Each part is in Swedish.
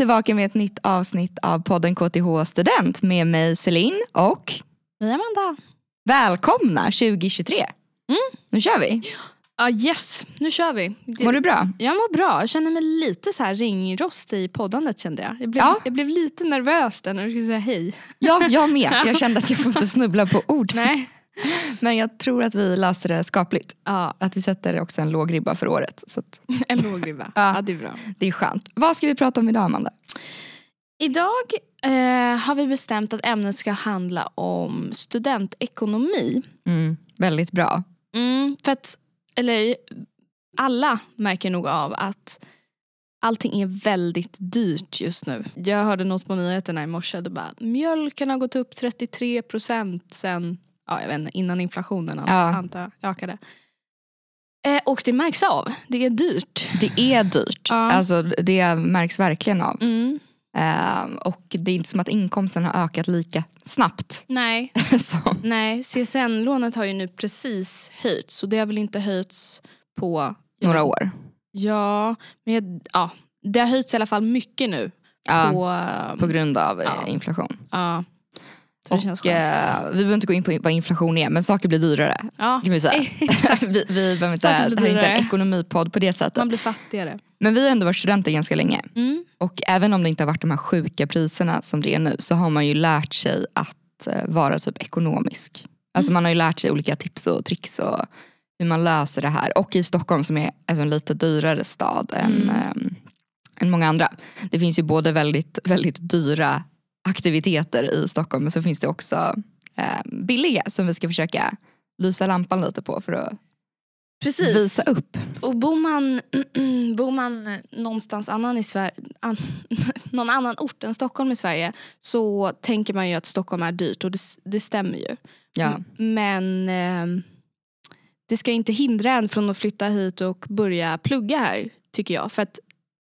Tillbaka med ett nytt avsnitt av podden KTH Student med mig Celine och Vi Amanda. välkomna 2023. Mm. Nu kör vi. Ja yes, nu kör vi. Mår du bra? Jag mår bra. Jag känner mig lite så här ringrostig i poddandet kände jag. Jag blev, Ja. jag blev lite nervös där när du skulle säga hej. Ja, jag med. Jag kände att jag får inte snubbla på ord. Nej. Men jag tror att vi löste det skapligt. Ja, Att vi sätter också en låg ribba för året. Så att en låg ribba. Ja. Ja. det är bra. det är skönt. Vad ska vi prata om idag Amanda? Idag eh, har vi bestämt att ämnet ska handla om studentekonomi. Mm, väldigt bra. Mm, för att, eller alla märker nog av att allting är väldigt dyrt just nu. Jag hörde något på nyheterna i morse. Det bara, mjölken har gått upp 33 procent sen ja, jag vet inte, innan inflationen an- Ja. antar jag ökade. Eh, och det märks av. Det är dyrt. Det är dyrt. Ja. Alltså, det märks verkligen av. Mm. Ehm, och det är inte som att inkomsten har ökat lika snabbt. Nej, nej. CSN-lånet har ju nu precis höjts och det har väl inte höjts på några vet- år. Ja, men jag, ja, det har höjts i alla fall mycket nu. Ja, På, ehm, på grund av Ja. eh, inflation. ja. Så Och, skönt. eh, vi behöver inte gå in på vad inflation är men saker blir dyrare. Ja, Kan vi, säga. exakt. vi, vi behöver inte, det är inte en ekonomipodd på det sättet. Man blir fattigare. Men vi har ändå varit studenter ganska länge. Mm. Och även om det inte har varit de här sjuka priserna som det är nu så har man ju lärt sig att eh, vara typ ekonomisk. Alltså man har ju lärt sig olika tips och tricks och hur man löser det här. Och i Stockholm som är alltså en lite dyrare stad än, Mm. ehm, än många andra. Det finns ju både väldigt, väldigt dyra aktiviteter i Stockholm men så finns det också eh, billiga som vi ska försöka lysa lampan lite på för att Precis. visa upp. Och bor man, bor man någonstans annan i Sverige, an, någon annan ort än Stockholm i Sverige så tänker man ju att Stockholm är dyrt och det, det stämmer ju. Ja. Men ehm, det ska inte hindra en från att flytta hit och börja plugga här tycker jag. För att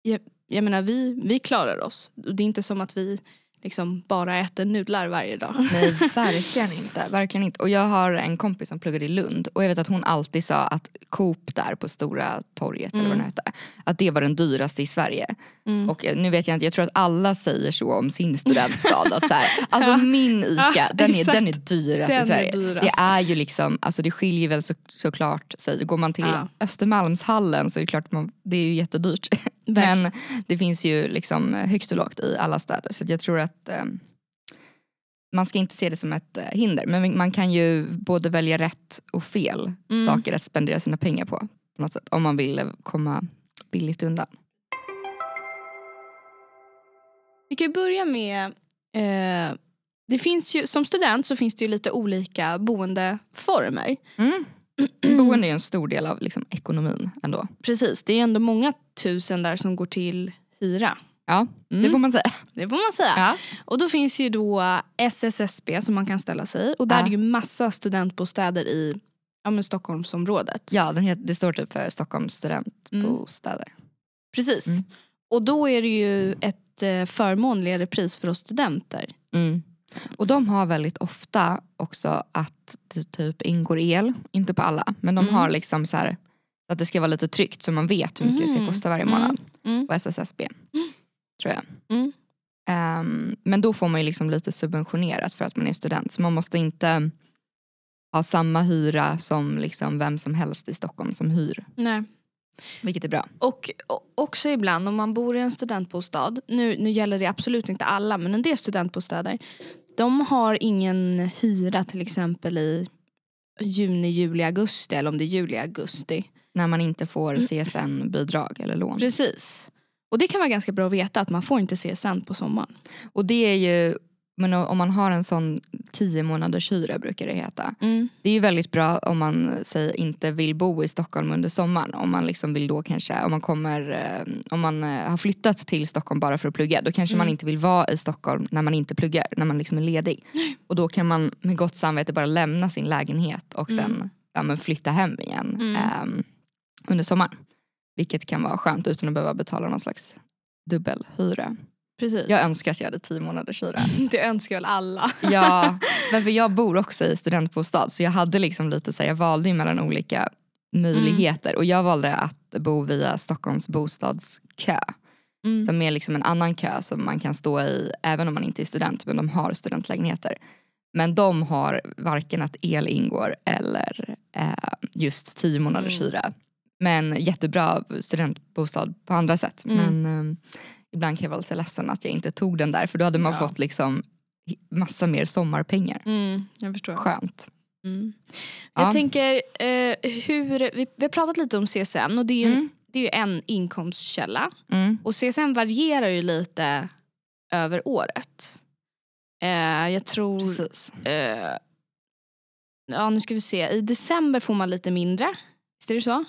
jag, jag menar vi, vi klarar oss. Det är inte som att vi liksom bara äter nudlar varje dag. Nej verkligen inte, verkligen inte. Och jag har en kompis som pluggade i Lund och jag vet att hon alltid sa att Coop där på Stora torget eller vad det hette, att det var den dyraste i Sverige. Mm. Och eh, nu vet jag inte, jag tror att alla säger så om sin studentstad. att så här, alltså Ja. min ICA, Ja, den, är, exakt. den är dyrast Den i är Sverige. dyrast. Det är ju liksom, alltså det skiljer väl så, såklart sig. Går man till Ja. Östermalmshallen så är det klart man, det är ju jättedyrt. Verkligen. Men det finns ju liksom högt och lågt i alla städer. Så jag tror att eh, man ska inte se det som ett eh, hinder. Men man kan ju både välja rätt och fel Mm. saker att spendera sina pengar på. på något sätt, om man vill eh, komma billigt undan. Vi kan börja med, eh, det finns ju, som student så finns det ju lite olika boendeformer. Mm. Boende är en stor del av liksom, ekonomin ändå. Precis, det är ändå många tusen där som går till hyra. Ja, det Mm. får man säga. Det får man säga. Ja. Och då finns ju då SSSB som man kan ställa sig i. Och där Ja. är det ju massa studentbostäder i ja, men Stockholmsområdet. Ja, den heter, det står typ för Stockholms studentbostäder. Precis. Mm. Och då är det ju ett eh, förmånligare pris för oss studenter. Mm. Och de har väldigt ofta också att det typ ingår el, inte på alla, men de Mm. har liksom så här att det ska vara lite tryggt så man vet hur mycket det ska Mm. kosta varje Mm. månad Mm. på SSSB. Tror jag. Mm. Ehm, men då får man ju liksom lite subventionerat för att man är student så man måste inte ha samma hyra som liksom vem som helst i Stockholm som hyr. Nej. Vilket är bra. Och o- också ibland om man bor i en studentbostad, nu, nu gäller det absolut inte alla men en del studentbostäder, de har ingen hyra till exempel i juni, juli, augusti eller om det är juli, augusti. När man inte får CSN-bidrag eller lån. Precis. Och det kan vara ganska bra att veta att man får inte CSN på sommaren. Och det är ju, men om man har en sån 10 månaders hyra brukar det heta. Mm. Det är ju väldigt bra om man säger inte vill bo i Stockholm under sommaren. Om man liksom vill då kanske, om man kommer, eh, om man eh, har flyttat till Stockholm bara för att plugga. Då kanske man Mm. inte vill vara i Stockholm när man inte pluggar, när man liksom är ledig. Och då kan man med gott samvete bara lämna sin lägenhet och sen ja, flytta hem igen Mm. ehm, under sommaren. Vilket kan vara skönt utan att behöva betala någon slags dubbelhyra. Precis. Jag önskar att jag hade 10 månaders hyra. det önskar väl alla. Ja, men för jag bor också i studentbostad så jag hade liksom lite så här, jag valde mellan olika möjligheter och jag valde att bo via Stockholms bostadskö. Mm. Som är liksom en annan kö som man kan stå i även om man inte är student men de har studentlägenheter. Men de har varken att el ingår eller eh, just tio månaders Mm. hyra. Men jättebra studentbostad på andra sätt. Mm. Men eh, ibland kan jag vara lite ledsen att jag inte tog den där för då hade man Ja. fått liksom massa mer sommarpengar. Mm, jag förstår. Skönt. Mm. Ja. Jag tänker eh, hur, vi, vi har pratat lite om CSN och det är ju, Mm. det är ju en inkomstkälla. Mm. Och CSN varierar ju lite över året. Eh, jag tror, Precis. eh, ja nu ska vi se, i december får man lite mindre. Visst är det så?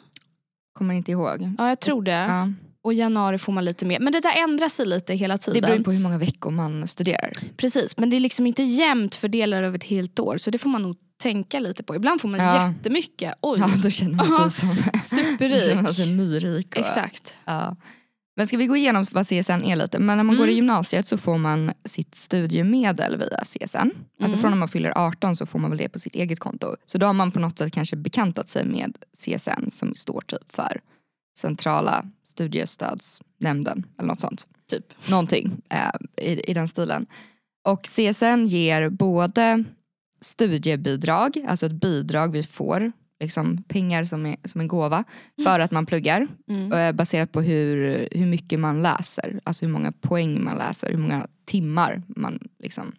Kommer inte ihåg. Ja jag tror det. Ja. Och i januari får man lite mer. Men det där ändrar sig lite hela Det tiden. beror ju på hur många veckor man studerar. Precis, men det är liksom inte jämnt fördelat över ett helt år. Så det får man nog tänka lite på. Ibland får man Ja. jättemycket. Oj, Ja, då känner man sig som superrik. då känner man sig nyrik. Och, Exakt. Ja. Men ska vi gå igenom vad CSN är lite? Men när man går i Mm. gymnasiet så får man sitt studiemedel via CSN. Alltså Mm. från när man fyller 18 så får man väl det på sitt eget konto. Så då har man på något sätt kanske bekantat sig med CSN som står typ för centrala studiestödsnämnden eller något sånt. Typ. Någonting eh, i, i den stilen. Och CSN ger både studiebidrag, alltså ett bidrag vi får, liksom pengar som, är, som en gåva för att man pluggar Mm. eh, baserat på hur, hur mycket man läser, alltså hur många poäng man läser, hur många timmar man liksom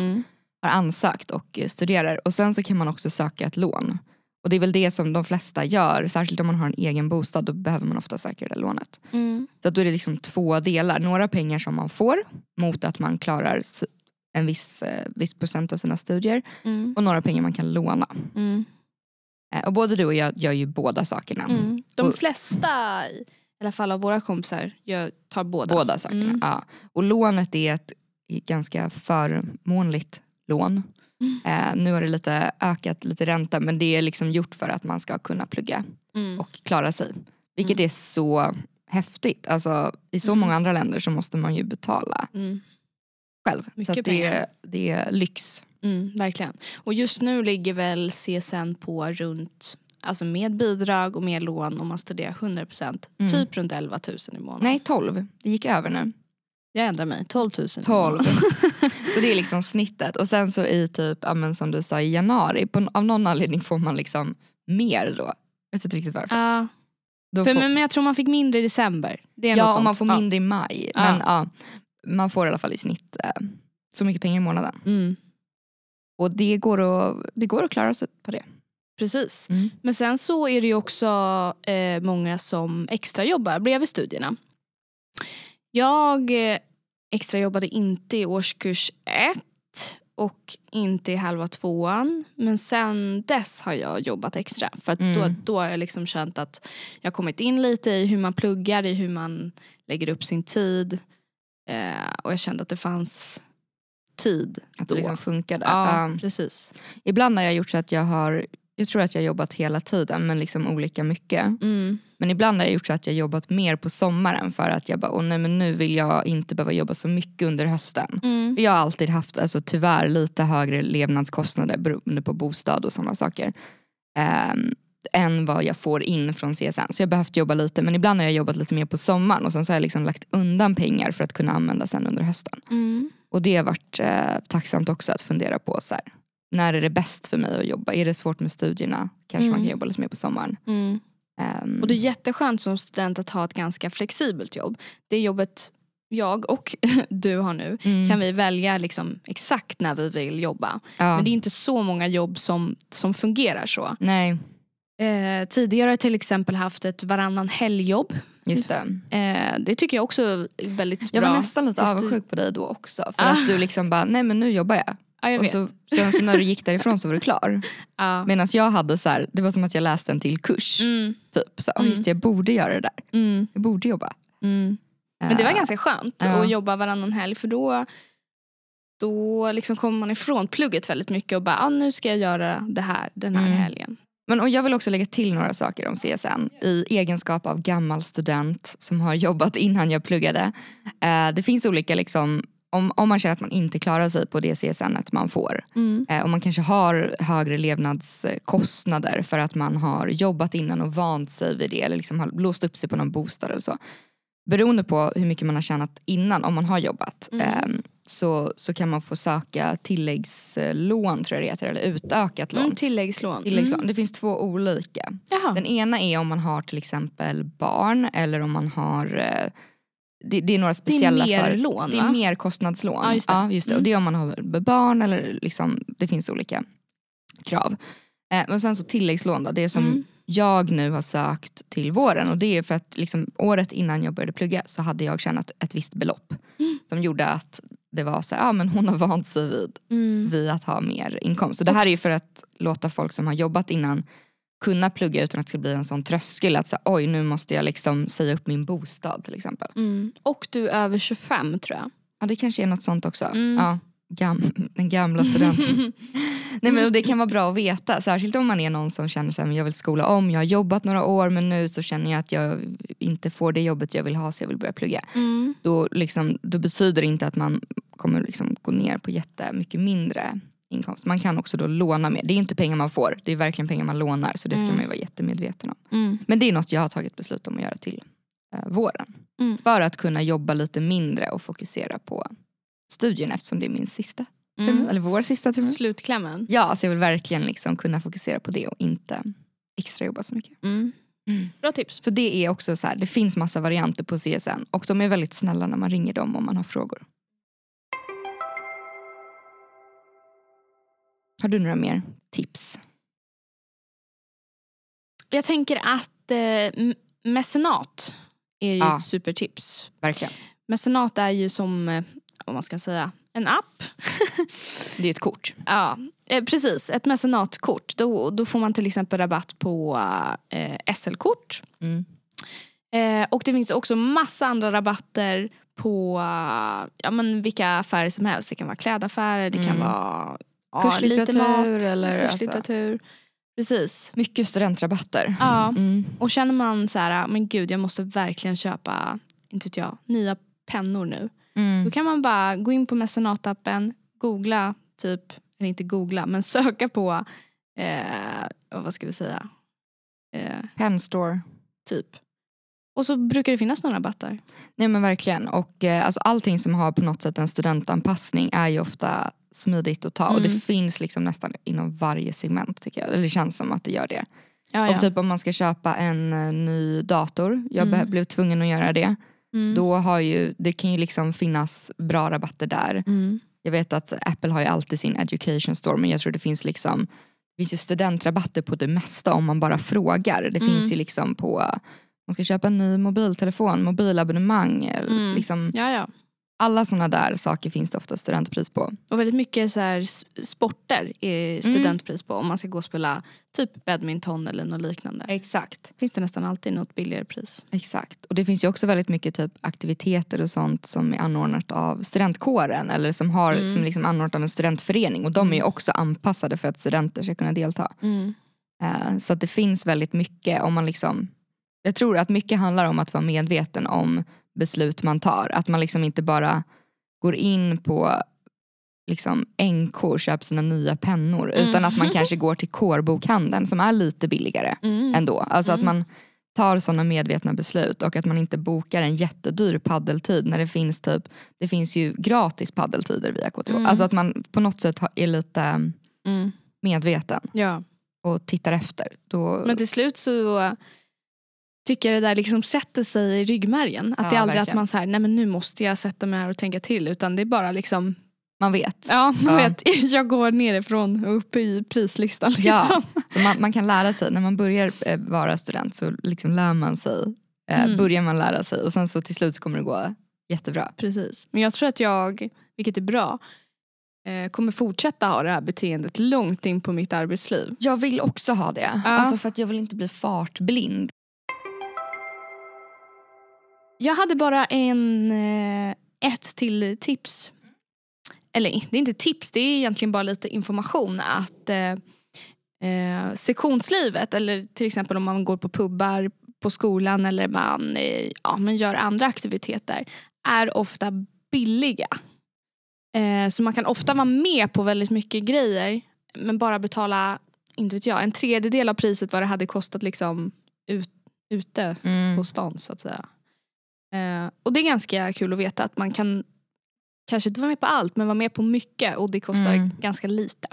Mm. har ansökt och eh, studerar. Och sen så kan man också söka ett lån. Och det är väl det som de flesta gör, särskilt om man har en egen bostad, då behöver man ofta söka det lånet. Mm. Så då är det liksom två delar, några pengar som man får mot att man klarar en viss, eh, viss procent av sina studier Mm. och några pengar man kan låna. Mm. Eh, och både du och jag gör ju båda sakerna. Mm. De flesta i alla fall av våra kompisar jag tar båda. Båda sakerna. Mm. Ja. Och lånet är ett ganska förmånligt lån. Mm. Eh, nu har det lite ökat lite ränta men det är liksom gjort för att man ska kunna plugga Mm. och klara sig. Vilket Mm. är så häftigt. Alltså, I så Mm. många andra länder så måste man ju betala Mm. själv. så Mycket att det, är, det är lyx. Verkligen. Och just nu ligger väl CSN på runt, alltså med bidrag och med lån om man studerar 100% Mm. typ runt 11 000 i månaden. Nej 12, det gick över nu. Jag ändrar mig, 12 000 i 12. månaden. så det är liksom snittet. Och sen så i typ, ja, men som du sa i januari, på, av någon anledning får man liksom mer då. Jag vet inte riktigt varför. Ja, Då för, får- men, men jag tror man fick mindre i december. Det är Ja, sånt. om man får Ja. mindre i maj. Ja. Men ja, man får i alla fall i snitt eh, så mycket pengar i månaden. Mm, Och det går att, det går att klara sig på det. precis. Mm. Men sen så är det ju också eh, många som extrajobbar bredvid studierna. Jag eh, extrajobbade inte i årskurs ett och inte i halva tvåan. Men sen dess har jag jobbat extra. För att då, Mm. då har jag liksom känt att jag har kommit in lite i hur man pluggar, i hur man lägger upp sin tid. Eh, och jag kände att det fanns tid Att då. det liksom funkade. Ja, Ja. precis. Ibland har jag gjort så att jag har, jag tror att jag har jobbat hela tiden men liksom olika mycket. Mm. Men ibland har jag gjort så att jag jobbat mer på sommaren för att jag bara, åh nej men nu vill jag inte behöva jobba så mycket under hösten. Mm. Jag har alltid haft alltså, tyvärr lite högre levnadskostnader beroende på bostad och sådana saker. Ehm, än vad jag får in från CSN. Så jag har behövt jobba lite men ibland har jag jobbat lite mer på sommaren och sen så har jag liksom lagt undan pengar för att kunna använda sen under hösten. Mm. Och det har varit eh, tacksamt också att fundera på så här, när är det bäst för mig att jobba? Är det svårt med studierna? Kanske man Mm. kan jobba lite mer på sommaren. Mm. Ehm, Och det är jätteskönt som student att ha ett ganska flexibelt jobb. Det jobbet jag och du har nu mm, kan vi välja liksom exakt när vi vill jobba. ja, Men det är inte så många jobb som, som fungerar så. Nej, Eh, tidigare har jag till exempel haft ett varannan helgjobb. just det. Eh, det tycker jag också är väldigt Jag bra. var nästan lite avundsjuk på dig då också. För Ah. att du liksom bara, nej men nu jobbar jag. Ja, jag Och så, sen så när du gick därifrån så var du klar. Ja. Medan jag hade så här, det var som att jag läste en till kurs. Mm, Typ. Så, Mm. Just det, jag borde göra det där. mm, Jag borde jobba. mm. Men det var Eh, ganska skönt ja. att jobba varannan helg för då, då liksom kommer man ifrån plugget väldigt mycket och bara ah, nu ska jag göra det här den här Mm. helgen. Men och jag vill också lägga till några saker om CSN i egenskap av gammal student som har jobbat innan jag pluggade. Eh, det finns olika, liksom, om, om man känner att man inte klarar sig på det CSN man får Mm. eh, och man kanske har högre levnadskostnader för att man har jobbat innan och vant sig vid det eller liksom har låst upp sig på någon bostad eller så. beroende på hur mycket man har tjänat innan, om man har jobbat, Mm. eh, så, så kan man få söka tilläggslån tror jag det heter, eller utökat lån. Mm, tilläggslån. Tilläggslån. Mm. Det finns två olika. Jaha. Den ena är om man har till exempel barn eller om man har eh, det, det är några speciella mer företag. lån, Det är va? mer kostnadslån. Ja, just det. Ja, just det. Mm. Och det är om man har barn eller liksom, det finns olika krav. Eh, men sen så tilläggslån då, det är som Mm. jag nu har sökt till våren och det är för att liksom, året innan jag började plugga så hade jag tjänat ett visst belopp. Mm. Som gjorde att det var så här, men hon har vant sig vid Mm. vid att ha mer inkomst. Så det här är ju för att låta folk som har jobbat innan kunna plugga utan att det ska bli en sån tröskel att så, oj nu måste jag liksom säga upp min bostad till exempel. Mm. Och du är över 25 tror jag. Ja det kanske är något sånt också. Mm. Ja, gam, den gamla studenten. Nej, men det kan vara bra att veta, särskilt om man är någon som känner att jag vill skola om, jag har jobbat några år men nu så känner jag att jag inte får det jobbet jag vill ha så jag vill börja plugga. Mm. Då, liksom, då betyder det inte att man kommer liksom gå ner på jättemycket mindre inkomst. Man kan också då låna mer. Det är inte pengar man får, det är verkligen pengar man lånar så det ska Mm. man ju vara jättemedveten om. Mm. Men det är något jag har tagit beslut om att göra till eh, våren. Mm. För att kunna jobba lite mindre och fokusera på studierna eftersom det är min sista termin, eller vår sista termin. Slutklämmen. Ja, så jag vill verkligen liksom kunna fokusera på det och inte extra jobba så mycket. Mm. Bra tips. Så det är också så här, det finns massa varianter på CSN och de är väldigt snälla när man ringer dem om man har frågor. Har du några mer tips? Jag tänker att eh, mecenat är ju Ja. ett supertips. Verkligen. Mecenat är ju som, eh, vad man ska säga, en app. Det är ett kort. Ja, eh, precis. Ett mecenatkort. Då, då får man till exempel rabatt på eh, SL-kort. Mm. Eh, och det finns också massa andra rabatter på eh, ja, men vilka affärer som helst. Det kan vara klädaffärer, det kan Mm. vara ja, Kurslitteratur lite mat, eller, alltså- kurslitteratur. Precis. Mycket studentrabatter. Ja. Mm. Och känner man så här, men gud jag måste verkligen köpa, inte vet jag, nya pennor nu. Då Mm. kan man bara gå in på mecenatappen, googla typ, eller inte googla, men söka på, eh, vad ska vi säga, eh, Penstore. typ. Och så brukar det finnas några rabatter. Nej men verkligen. Och eh, alltså, allting som har på något sätt en studentanpassning är ju ofta smidigt att ta. Och det Mm. finns liksom nästan inom varje segment tycker jag. Eller det känns som att det gör det. Ja, Och typ om man ska köpa en eh, ny dator, jag Mm. blev tvungen att göra det. mm. Då har ju, det kan ju liksom finnas bra rabatter där. Mm. Jag vet att Apple har ju alltid sin education store men jag tror det finns liksom det finns ju studentrabatter på det mesta om man bara frågar. Det Mm. finns ju liksom på man ska köpa en ny mobiltelefon, mobilabonnemang. Mm. Liksom, Ja, ja. Alla sådana där saker finns det ofta studentpris på. Och väldigt mycket så här, sporter är studentpris på. Om man ska gå och spela typ badminton eller något liknande. Exakt. Finns det nästan alltid något billigare pris. Exakt. Och det finns ju också väldigt mycket typ aktiviteter och sånt som är anordnat av studentkåren eller som, har, Mm. som liksom anordnat av en studentförening och de är ju Mm. också anpassade för att studenter ska kunna delta. Eh, Så att det finns väldigt mycket om man liksom Jag tror att mycket handlar om att vara medveten om beslut man tar. Att man liksom inte bara går in på liksom NK och köper sina nya pennor Mm. utan att man kanske går till kårbokhandeln som är lite billigare Mm. ändå. Alltså att Mm. man tar sådana medvetna beslut och att man inte bokar en jättedyr paddeltid när det finns typ Det finns ju gratis paddeltider via KTH. Mm. Alltså att man på något sätt är lite Mm. medveten Ja. och tittar efter. Då, Men till slut så tycker det där liksom sätter sig i ryggmärgen. Att Ja, det är aldrig verkligen. att man säger nej men nu måste jag sätta mig här och tänka till. Utan det är bara liksom, man vet. ja man Ja. vet, jag går nerifrån och upp i prislistan. Liksom. Ja. Så man, man kan lära sig, när man börjar eh, vara student så liksom lär man sig. Eh, Mm. Börjar man lära sig och sen så till slut så kommer det gå jättebra. Precis. Men jag tror att jag, vilket är bra, eh, kommer fortsätta ha det här beteendet långt in på mitt arbetsliv. Jag vill också ha det. Ja. Alltså för att jag vill inte bli fartblind. Jag hade bara en, eh, ett till tips. Eller det är inte tips, det är egentligen bara lite information. Att eh, eh, sektionslivet, eller till exempel om man går på pubbar på skolan eller man, eh, ja, man gör andra aktiviteter, är ofta billiga. Eh, så man kan ofta vara med på väldigt mycket grejer men bara betala inte vet jag, en tredjedel av priset vad det hade kostat liksom ut, ute Mm. på stan så att säga. Eh, och det är ganska kul att veta att man kan kanske inte vara med på allt men vara med på mycket och det kostar Mm. ganska lite.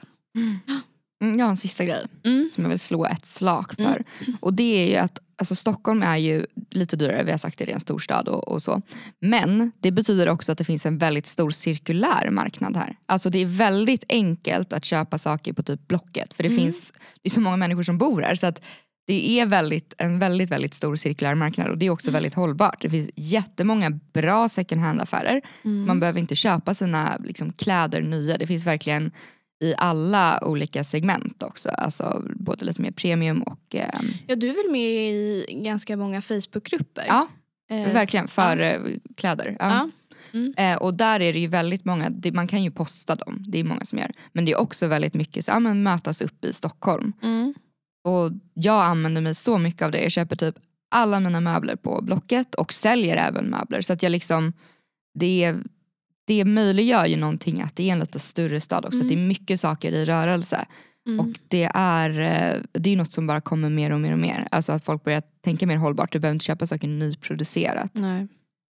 Mm, Jag har en sista grej Mm. som jag vill slå ett slag för. Och det är ju att alltså, Stockholm är ju lite dyrare, vi har sagt det, det är en storstad och, och så. Men det betyder också att det finns en väldigt stor cirkulär marknad här. Alltså det är väldigt enkelt att köpa saker på typ Blocket för det finns det är så många människor som bor här. Så att det är väldigt, en väldigt, väldigt stor cirkulär marknad och det är också väldigt hållbart. Det finns jättemånga bra second hand affärer. Man behöver inte köpa sina liksom, kläder nya. Det finns verkligen i alla olika segment också. Alltså både lite mer premium och ehm, Ja, du är väl med i ganska många Facebookgrupper? ja, Eh, verkligen för eh, kläder. Ja. ja. Eh, och där är det ju väldigt många, det, man kan ju posta dem, det är många som gör. Men det är också väldigt mycket så, ja, men mötas upp i Stockholm. Mm. Och jag använder mig så mycket av det. Jag köper typ alla mina möbler på Blocket och säljer även möbler. Så att jag liksom, det, det möjliggör ju någonting att det är en lite större stad också. Mm. Att det är mycket saker i rörelse. Mm. Och det är, eh, det är något som bara kommer mer och mer och mer. Alltså att folk börjar tänka mer hållbart. Du behöver inte köpa saker nyproducerat. Nej.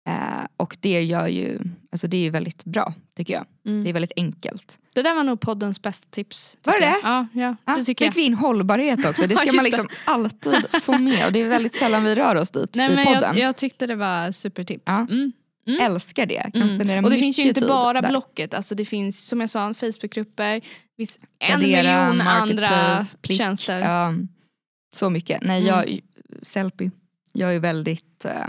Eh, och det gör ju, alltså det är ju väldigt bra tycker jag. Mm. Det är väldigt enkelt. Det där var nog poddens bästa tips. Var det jag. Ja, ja, Ja, det tycker fick jag. vi in hållbarhet också. Det ska man det. liksom alltid få med. Och det är väldigt sällan vi rör oss dit Nej, i podden. jag, jag tyckte det var supertips. Ja. Mm. Mm. Älskar det. Kan Mm. spendera Och det finns ju inte bara där. Blocket. Alltså det finns som jag sa Facebookgrupper. Det finns en miljon andra Plick, tjänster. Ja, så mycket. Nej, Mm. jag, Sellpy. Jag är väldigt, eh,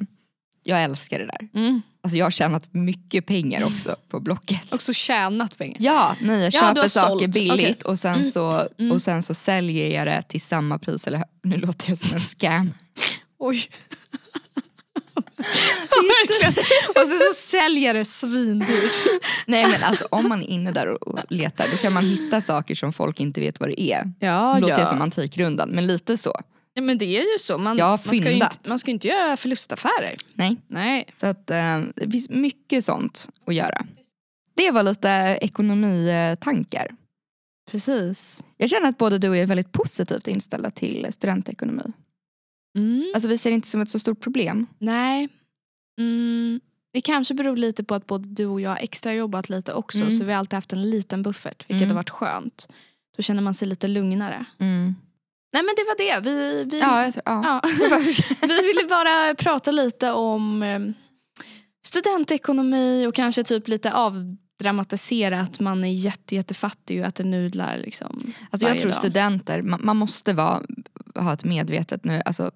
jag älskar det där. Mm. Alltså jag har tjänat mycket pengar också på Blocket. Också tjänat pengar. Ja, nej, jag Ja, köper saker sålt. billigt och, sen så, Mm. och sen så säljer jag det till samma pris. Eller nu låter jag som en scam. Oj. Verkligen. och sen så säljer det svindyrt. Nej men alltså om man är inne där och, letar då kan man hitta saker som folk inte vet vad det är. Ja, låter jag som Antikrundan men lite så. Ja. Men det är ju så. Man, Jag har man, ska inte, man ska inte göra förlustaffärer. Nej. Nej. Så att, eh, det finns mycket sånt att göra. Det var lite ekonomitankar. Precis. Jag känner att både du och jag är väldigt positivt inställda till studentekonomi. Mm. Alltså vi ser det inte som ett så stort problem. Nej. Mm. Det kanske beror lite på att både du och jag har extra jobbat lite också Mm. så vi har alltid haft en liten buffert vilket Mm. har varit skönt. Då känner man sig lite lugnare. Nej men det var det. Vi, vi, Ja, jag tror, ja. ja. vi ville bara prata lite om eh, studentekonomi och kanske typ lite avdramatisera att man är jätte, jättefattig och äter nudlar. Liksom, Alltså jag tror dag. studenter, man, man måste vara, ha ett medvetet nu, alltså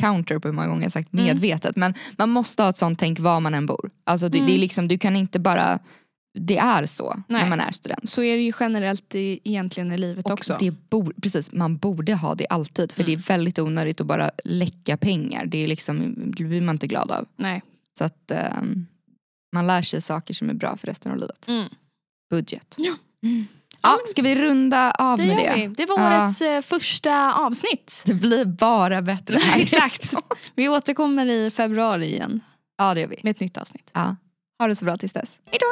counter på hur många gånger jag sagt Mm. medvetet, men man måste ha ett sånt tänk var man än bor. Alltså det, det är Mm. liksom, du kan inte bara, det är så när Nej. man är student. Så är det ju generellt i, egentligen i livet Och också. det bor, precis, man borde ha det alltid för Mm. det är väldigt onödigt att bara läcka pengar. Det, är liksom, det blir man inte glad av. Nej. Så att ehm, man lär sig saker som är bra för resten av livet. Mm. Budget. Ja. Mm. Ja, ska vi runda av Det med det? vi. Det var årets eh, första avsnitt. Det blir bara bättre här. Exakt. Vi återkommer i februari igen Ja det gör vi. med ett nytt avsnitt. Ja. Ha det så bra tills dess. Hejdå!